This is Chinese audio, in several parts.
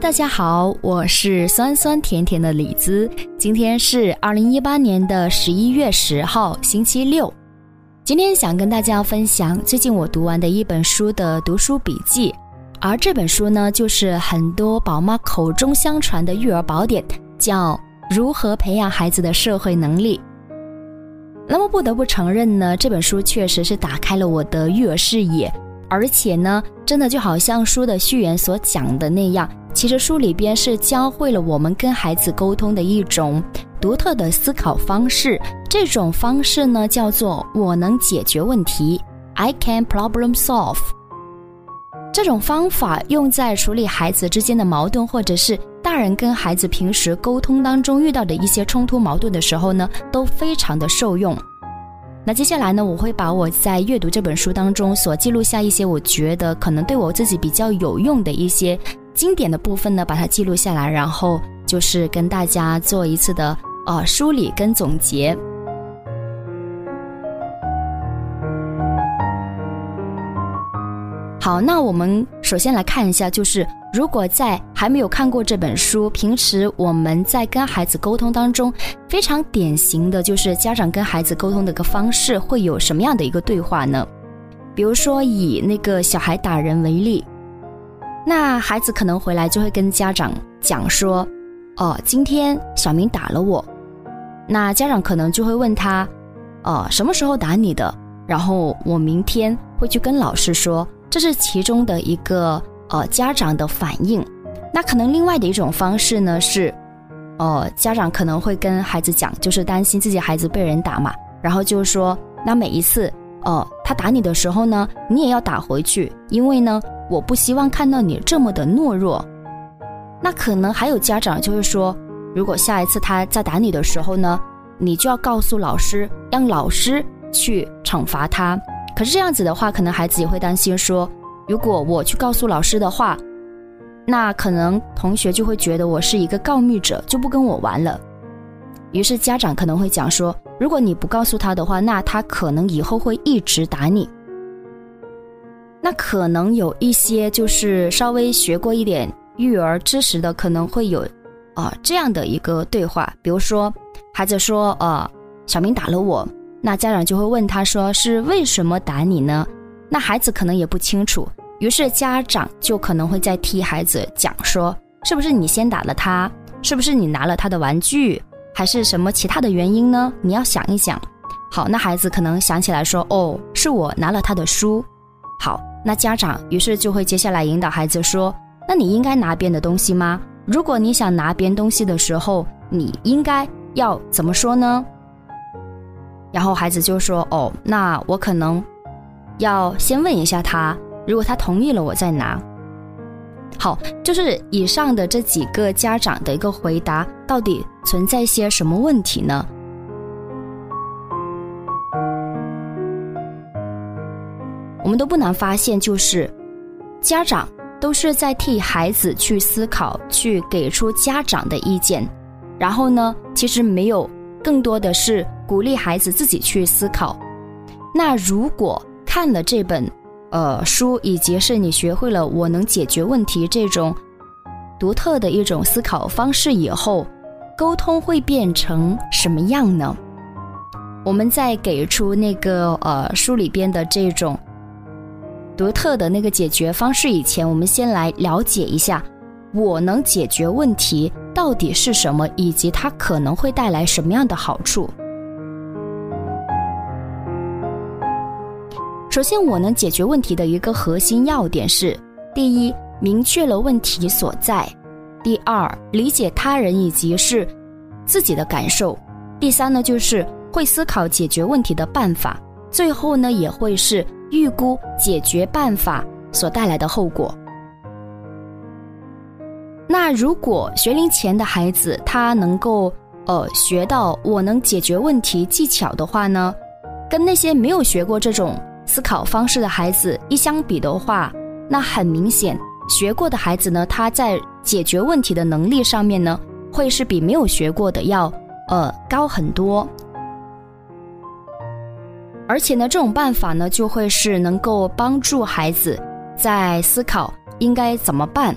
大家好，我是酸酸甜甜的李子。今天是二零一八年的十一月十号，星期六。今天想跟大家分享最近我读完的一本书的读书笔记，而这本书呢，就是很多宝妈口中相传的育儿宝典，叫《如何培养孩子的社会能力》。那么不得不承认呢，这本书确实是打开了我的育儿视野。而且呢，真的就好像书的序言所讲的那样，其实书里边是教会了我们跟孩子沟通的一种独特的思考方式。这种方式呢，叫做“我能解决问题 ”，I can problem solve。这种方法用在处理孩子之间的矛盾，或者是大人跟孩子平时沟通当中遇到的一些冲突矛盾的时候呢，都非常的受用。那接下来呢，我会把我在阅读这本书当中所记录下一些我觉得可能对我自己比较有用的一些经典的部分呢，把它记录下来，然后就是跟大家做一次的呃梳理跟总结。好，那我们首先来看一下，就是如果在还没有看过这本书，平时我们在跟孩子沟通当中，非常典型的就是家长跟孩子沟通的一个方式会有什么样的一个对话呢？比如说以那个小孩打人为例，那孩子可能回来就会跟家长讲说：“哦，今天小明打了我。”那家长可能就会问他：“哦，什么时候打你的？”然后我明天会去跟老师说。这是其中的一个呃家长的反应，那可能另外的一种方式呢是，呃家长可能会跟孩子讲，就是担心自己孩子被人打嘛，然后就说，那每一次哦他打你的时候呢，你也要打回去，因为呢我不希望看到你这么的懦弱。那可能还有家长就会说，如果下一次他再打你的时候呢，你就要告诉老师，让老师去惩罚他。可是这样子的话，可能孩子也会担心说，如果我去告诉老师的话，那可能同学就会觉得我是一个告密者，就不跟我玩了。于是家长可能会讲说，如果你不告诉他的话，那他可能以后会一直打你。那可能有一些就是稍微学过一点育儿知识的，可能会有啊这样的一个对话，比如说孩子说，呃，小明打了我。那家长就会问他说：“是为什么打你呢？”那孩子可能也不清楚，于是家长就可能会在替孩子讲说：“是不是你先打了他？是不是你拿了他的玩具？还是什么其他的原因呢？你要想一想。”好，那孩子可能想起来说：“哦，是我拿了他的书。”好，那家长于是就会接下来引导孩子说：“那你应该拿别人的东西吗？如果你想拿别人东西的时候，你应该要怎么说呢？”然后孩子就说：“哦，那我可能要先问一下他，如果他同意了，我再拿。”好，就是以上的这几个家长的一个回答，到底存在些什么问题呢？我们都不难发现，就是家长都是在替孩子去思考，去给出家长的意见，然后呢，其实没有。更多的是鼓励孩子自己去思考。那如果看了这本呃书，以及是你学会了我能解决问题这种独特的一种思考方式以后，沟通会变成什么样呢？我们在给出那个呃书里边的这种独特的那个解决方式以前，我们先来了解一下我能解决问题。到底是什么，以及它可能会带来什么样的好处？首先，我能解决问题的一个核心要点是：第一，明确了问题所在；第二，理解他人以及是自己的感受；第三呢，就是会思考解决问题的办法；最后呢，也会是预估解决办法所带来的后果。那如果学龄前的孩子他能够呃学到我能解决问题技巧的话呢，跟那些没有学过这种思考方式的孩子一相比的话，那很明显学过的孩子呢，他在解决问题的能力上面呢，会是比没有学过的要呃高很多。而且呢，这种办法呢，就会是能够帮助孩子在思考应该怎么办。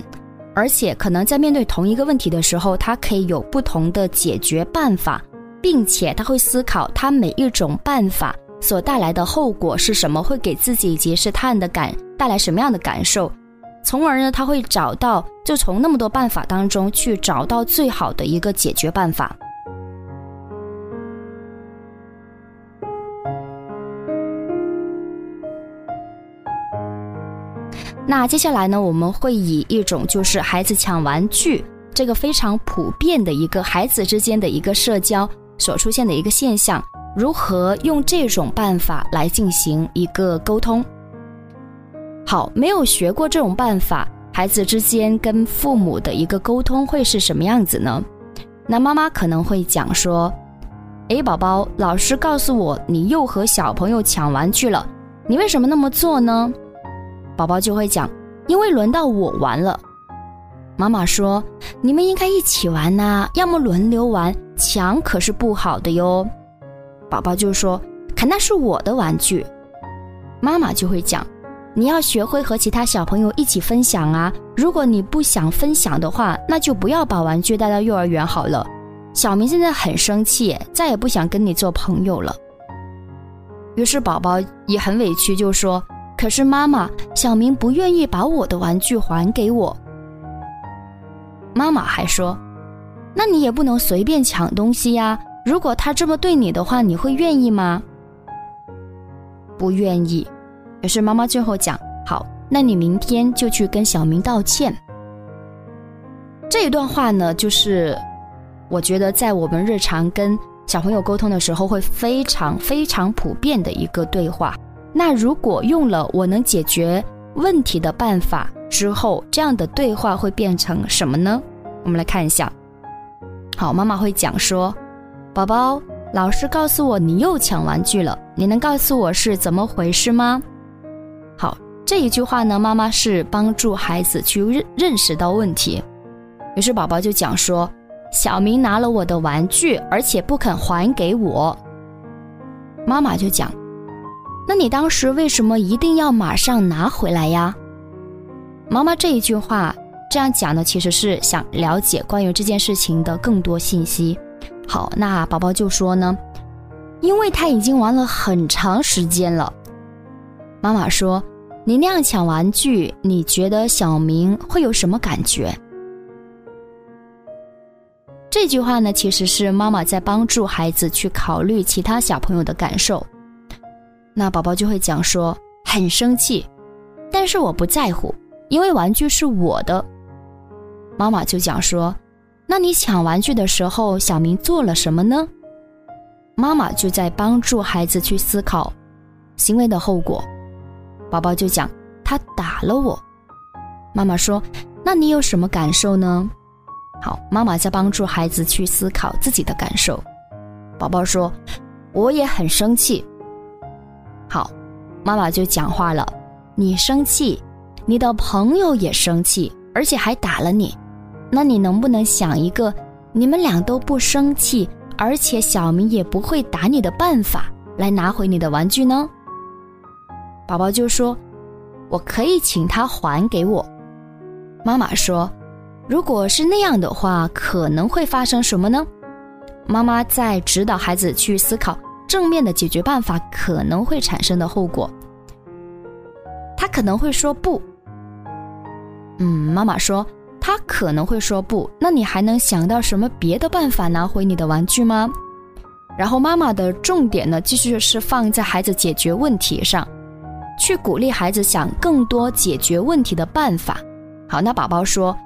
而且可能在面对同一个问题的时候，他可以有不同的解决办法，并且他会思考他每一种办法所带来的后果是什么，会给自己以及是他人的感带来什么样的感受，从而呢，他会找到就从那么多办法当中去找到最好的一个解决办法。那接下来呢，我们会以一种就是孩子抢玩具这个非常普遍的一个孩子之间的一个社交所出现的一个现象，如何用这种办法来进行一个沟通？好，没有学过这种办法，孩子之间跟父母的一个沟通会是什么样子呢？那妈妈可能会讲说：“诶，宝宝，老师告诉我你又和小朋友抢玩具了，你为什么那么做呢？”宝宝就会讲，因为轮到我玩了。妈妈说：“你们应该一起玩呐，要么轮流玩，抢可是不好的哟。”宝宝就说：“可那是我的玩具。”妈妈就会讲：“你要学会和其他小朋友一起分享啊！如果你不想分享的话，那就不要把玩具带到幼儿园好了。”小明现在很生气，再也不想跟你做朋友了。于是宝宝也很委屈，就说。可是妈妈，小明不愿意把我的玩具还给我。妈妈还说：“那你也不能随便抢东西呀。如果他这么对你的话，你会愿意吗？”不愿意。于是妈妈最后讲：“好，那你明天就去跟小明道歉。”这一段话呢，就是我觉得在我们日常跟小朋友沟通的时候，会非常非常普遍的一个对话。那如果用了我能解决问题的办法之后，这样的对话会变成什么呢？我们来看一下。好，妈妈会讲说：“宝宝，老师告诉我你又抢玩具了，你能告诉我是怎么回事吗？”这一句话呢，妈妈是帮助孩子去认认识到问题。于是宝宝就讲说：“小明拿了我的玩具，而且不肯还给我。”妈妈就讲。那你当时为什么一定要马上拿回来呀？妈妈这一句话这样讲呢，其实是想了解关于这件事情的更多信息。好，那宝宝就说呢，因为他已经玩了很长时间了。妈妈说，你那样抢玩具，你觉得小明会有什么感觉？这句话呢，其实是妈妈在帮助孩子去考虑其他小朋友的感受。那宝宝就会讲说很生气，但是我不在乎，因为玩具是我的。妈妈就讲说，那你抢玩具的时候，小明做了什么呢？妈妈就在帮助孩子去思考行为的后果。宝宝就讲他打了我。妈妈说，那你有什么感受呢？好，妈妈在帮助孩子去思考自己的感受。宝宝说，我也很生气。好，妈妈就讲话了。你生气，你的朋友也生气，而且还打了你。那你能不能想一个你们俩都不生气，而且小明也不会打你的办法来拿回你的玩具呢？宝宝就说：“我可以请他还给我。”妈妈说：“如果是那样的话，可能会发生什么呢？”妈妈在指导孩子去思考。正面的解决办法可能会产生的后果，他可能会说不。嗯，妈妈说他可能会说不，那你还能想到什么别的办法拿回你的玩具吗？然后妈妈的重点呢，继续是放在孩子解决问题上，去鼓励孩子想更多解决问题的办法。好，那宝宝说，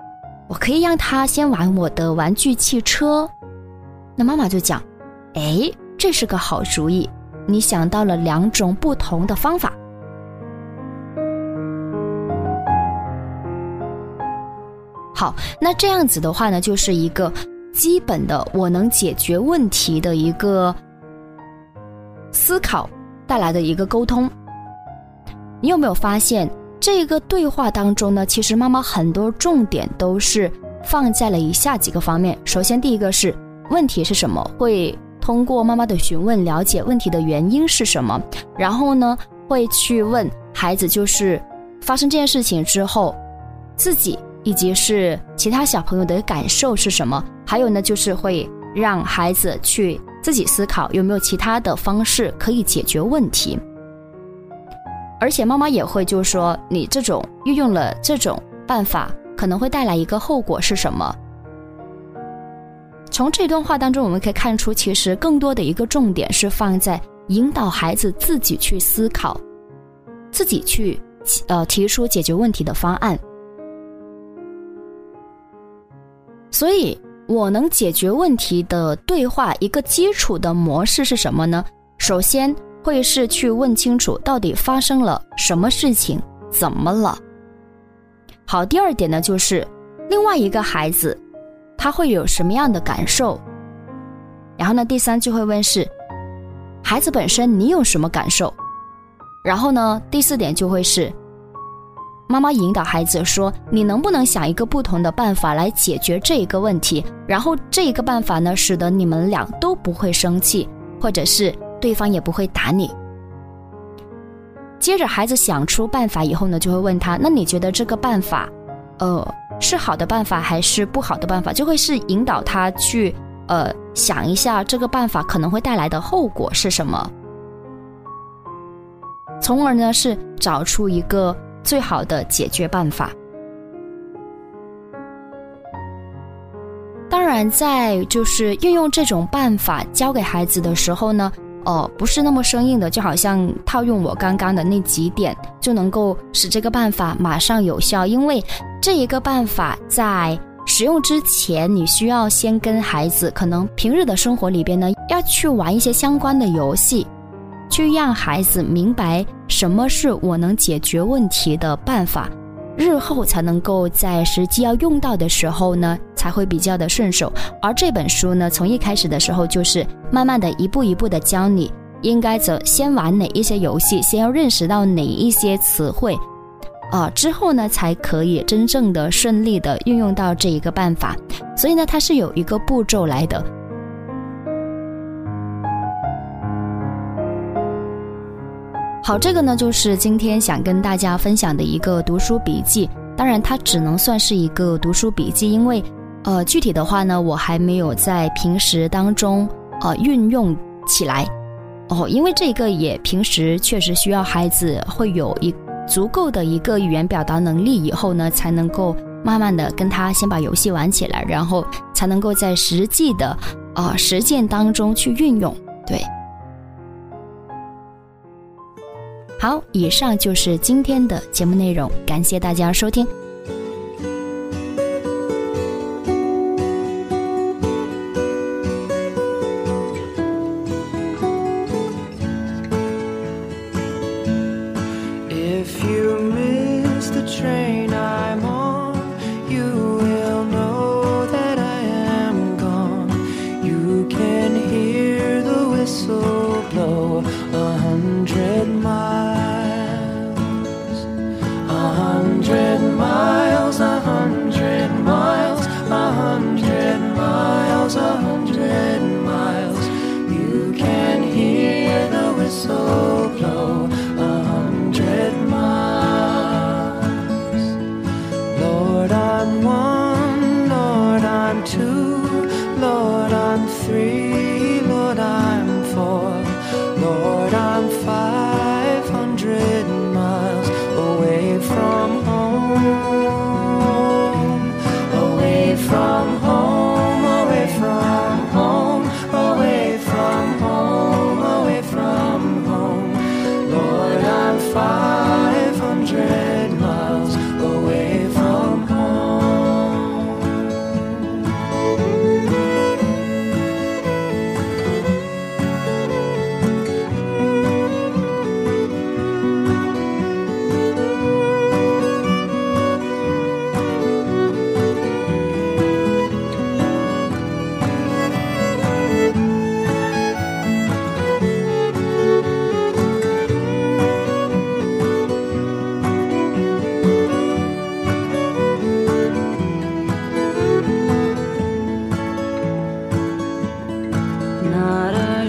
我可以让他先玩我的玩具汽车。那妈妈就讲，哎。这是个好主意，你想到了两种不同的方法。好，那这样子的话呢，就是一个基本的我能解决问题的一个思考带来的一个沟通。你有没有发现，这个对话当中呢，其实妈妈很多重点都是放在了以下几个方面。首先，第一个是问题是什么会。通过妈妈的询问，了解问题的原因是什么，然后呢，会去问孩子，就是发生这件事情之后，自己以及是其他小朋友的感受是什么，还有呢，就是会让孩子去自己思考有没有其他的方式可以解决问题。而且妈妈也会就说，你这种运用了这种办法，可能会带来一个后果是什么？从这段话当中，我们可以看出，其实更多的一个重点是放在引导孩子自己去思考，自己去呃提出解决问题的方案。所以，我能解决问题的对话一个基础的模式是什么呢？首先会是去问清楚到底发生了什么事情，怎么了。好，第二点呢，就是另外一个孩子他会有什么样的感受。然后呢，第三就会问是孩子本身你有什么感受。然后呢，第四点就会是。妈妈引导孩子说：“你能不能想一个不同的办法来解决这一个问题？然后这一个办法呢，使得你们俩都不会生气，或者是对方也不会打你。”接着孩子想出办法以后呢，就会问他：“那你觉得这个办法，呃，是好的办法还是不好的办法？”就会是引导他去呃想一下这个办法可能会带来的后果是什么，从而呢是找出一个。最好的解决办法。当然，在就是运用这种办法教给孩子的时候呢，哦，不是那么生硬的，就好像套用我刚刚的那几点，就能够使这个办法马上有效。因为这一个办法在使用之前，你需要先跟孩子，可能平日的生活里边呢，要去玩一些相关的游戏。去让孩子明白什么是我能解决问题的办法，日后才能够在实际要用到的时候呢，才会比较的顺手。而这本书呢，从一开始的时候就是慢慢的一步一步的教你应该则先玩哪一些游戏，先要认识到哪一些词汇，啊，之后呢才可以真正的顺利的运用到这一个办法。所以呢，它是有一个步骤来的。好，这个呢就是今天想跟大家分享的一个读书笔记。当然，它只能算是一个读书笔记，因为，呃，具体的话呢，我还没有在平时当中呃运用起来。哦，因为这个也平时确实需要孩子会有一足够的一个语言表达能力以后呢，才能够慢慢的跟他先把游戏玩起来，然后才能够在实际的啊实践当中去运用。对。好，以上就是今天的节目内容，感谢大家收听。three.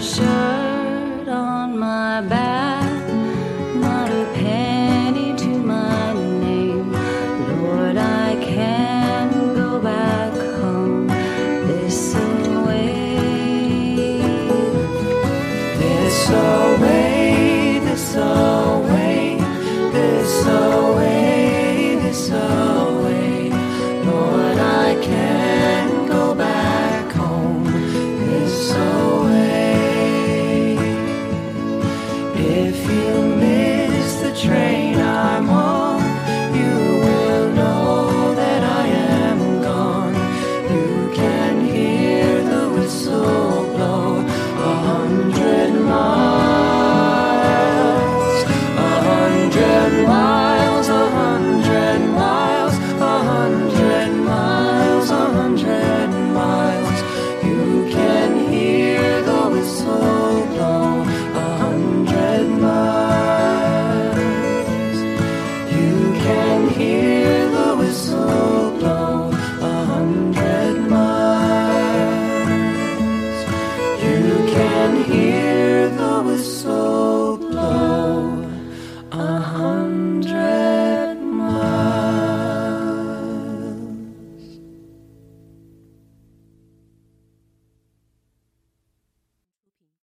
show.